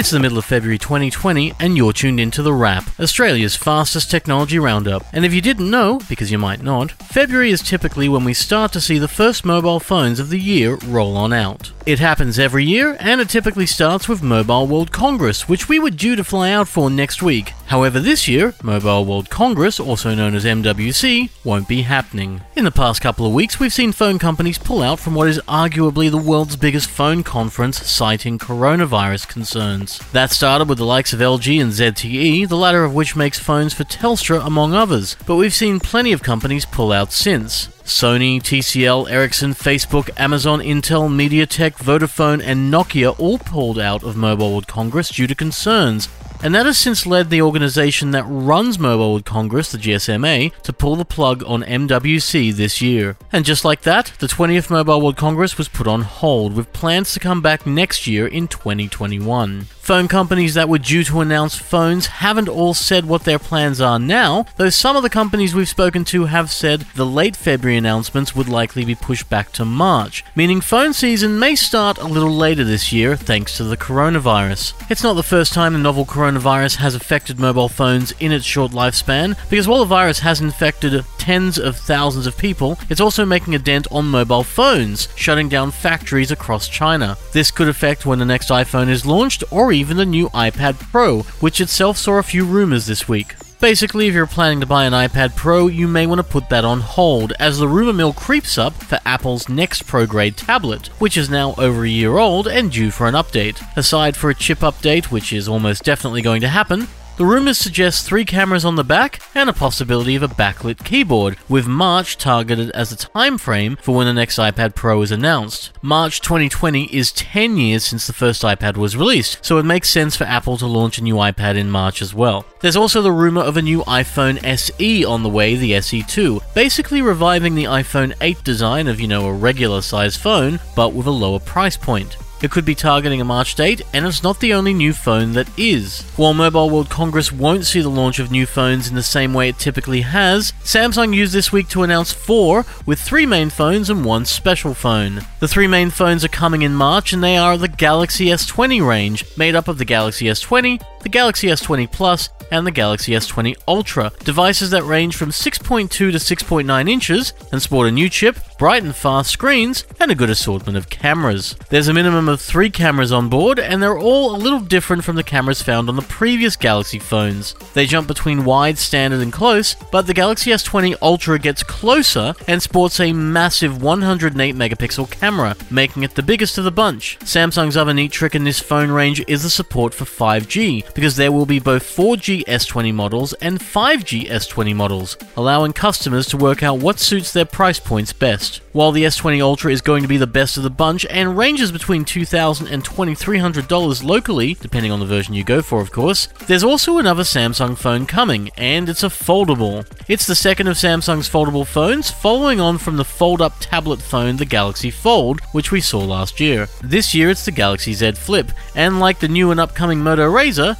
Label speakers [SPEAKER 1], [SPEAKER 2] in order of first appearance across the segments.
[SPEAKER 1] It's the middle of February 2020, and you're tuned into The Wrap, Australia's fastest technology roundup. And if you didn't know, because you might not, February is typically when we start to see the first mobile phones of the year roll on out. It happens every year, and it typically starts with Mobile World Congress, which we were due to fly out for next week. However, this year, Mobile World Congress, also known as MWC, won't be happening. In the past couple of weeks, we've seen phone companies pull out from what is arguably the world's biggest phone conference, citing coronavirus concerns. That started with the likes of LG and ZTE, the latter of which makes phones for Telstra, among others, but we've seen plenty of companies pull out since. Sony, TCL, Ericsson, Facebook, Amazon, Intel, MediaTek, Vodafone, and Nokia all pulled out of Mobile World Congress due to concerns, and that has since led the organization that runs Mobile World Congress, the GSMA, to pull the plug on MWC this year. And just like that, the 20th Mobile World Congress was put on hold, with plans to come back next year in 2021. Phone companies that were due to announce phones haven't all said what their plans are now, though some of the companies we've spoken to have said the late February announcements would likely be pushed back to March, meaning phone season may start a little later this year thanks to the coronavirus. It's not the first time the novel coronavirus has affected mobile phones in its short lifespan, because while the virus has infected tens of thousands of people, it's also making a dent on mobile phones, shutting down factories across China. This could affect when the next iPhone is launched or even the new iPad Pro, which itself saw a few rumors this week. Basically, if you're planning to buy an iPad Pro, you may want to put that on hold as the rumor mill creeps up for Apple's next Pro grade tablet, which is now over a year old and due for an update. Aside for a chip update, which is almost definitely going to happen, the rumors suggest three cameras on the back and a possibility of a backlit keyboard, with March targeted as a time frame for when the next iPad Pro is announced. March 2020 is 10 years since the first iPad was released, so it makes sense for Apple to launch a new iPad in March as well. There's also the rumor of a new iPhone SE on the way, the SE2, basically reviving the iPhone 8 design of, you know, a regular size phone, but with a lower price point. It could be targeting a March date, and it's not the only new phone that is. While Mobile World Congress won't see the launch of new phones in the same way it typically has, Samsung used this week to announce four, with three main phones and one special phone. The three main phones are coming in March, and they are the Galaxy S20 range, made up of the Galaxy S20, the Galaxy S20 Plus, and the Galaxy S20 Ultra, devices that range from 6.2 to 6.9 inches and sport a new chip, bright and fast screens, and a good assortment of cameras. There's a minimum of three cameras on board, and they're all a little different from the cameras found on the previous Galaxy phones. They jump between wide, standard, and close, but the Galaxy S20 Ultra gets closer and sports a massive 108 megapixel camera, making it the biggest of the bunch. Samsung's other neat trick in this phone range is the support for 5G, because there will be both 4G S20 models and 5G S20 models, allowing customers to work out what suits their price points best. While the S20 Ultra is going to be the best of the bunch and ranges between $2,000 and $2,300 locally, depending on the version you go for, of course, there's also another Samsung phone coming, and it's a foldable. It's the second of Samsung's foldable phones, following on from the fold up tablet phone, the Galaxy Fold, which we saw last year. This year it's the Galaxy Z Flip, and like the new and upcoming Moto Razr,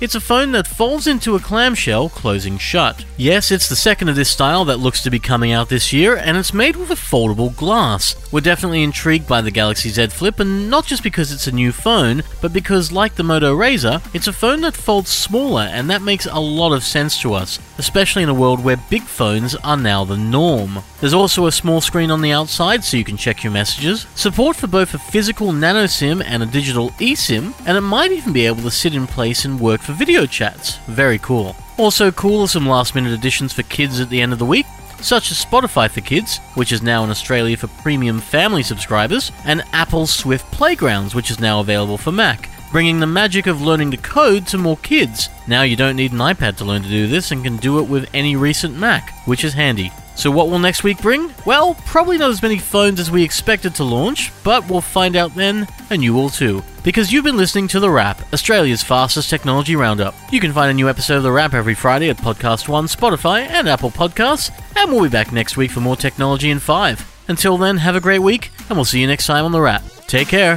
[SPEAKER 1] it's a phone that folds into a clamshell, closing shut. Yes, it's the second of this style that looks to be coming out this year, and it's made with a foldable glass. We're definitely intrigued by the Galaxy Z Flip, and not just because it's a new phone, but because, like the Moto Razr, it's a phone that folds smaller, and that makes a lot of sense to us, especially in a world where big phones are now the norm. There's also a small screen on the outside so you can check your messages, support for both a physical nano SIM and a digital eSIM, and it might even be able to sit in place and work for video chats. Very cool. Also cool are some last minute additions for kids at the end of the week, such as Spotify for Kids, which is now in Australia for premium family subscribers, and Apple Swift Playgrounds, which is now available for Mac, bringing the magic of learning to code to more kids. Now you don't need an iPad to learn to do this and can do it with any recent Mac, which is handy. So, what will next week bring? Well, probably not as many phones as we expected to launch, but we'll find out then, and you will too. Because you've been listening to The Wrap, Australia's fastest technology roundup. You can find a new episode of The Wrap every Friday at Podcast One, Spotify, and Apple Podcasts, and we'll be back next week for more technology in 5. Until then, have a great week, and we'll see you next time on The Wrap. Take care.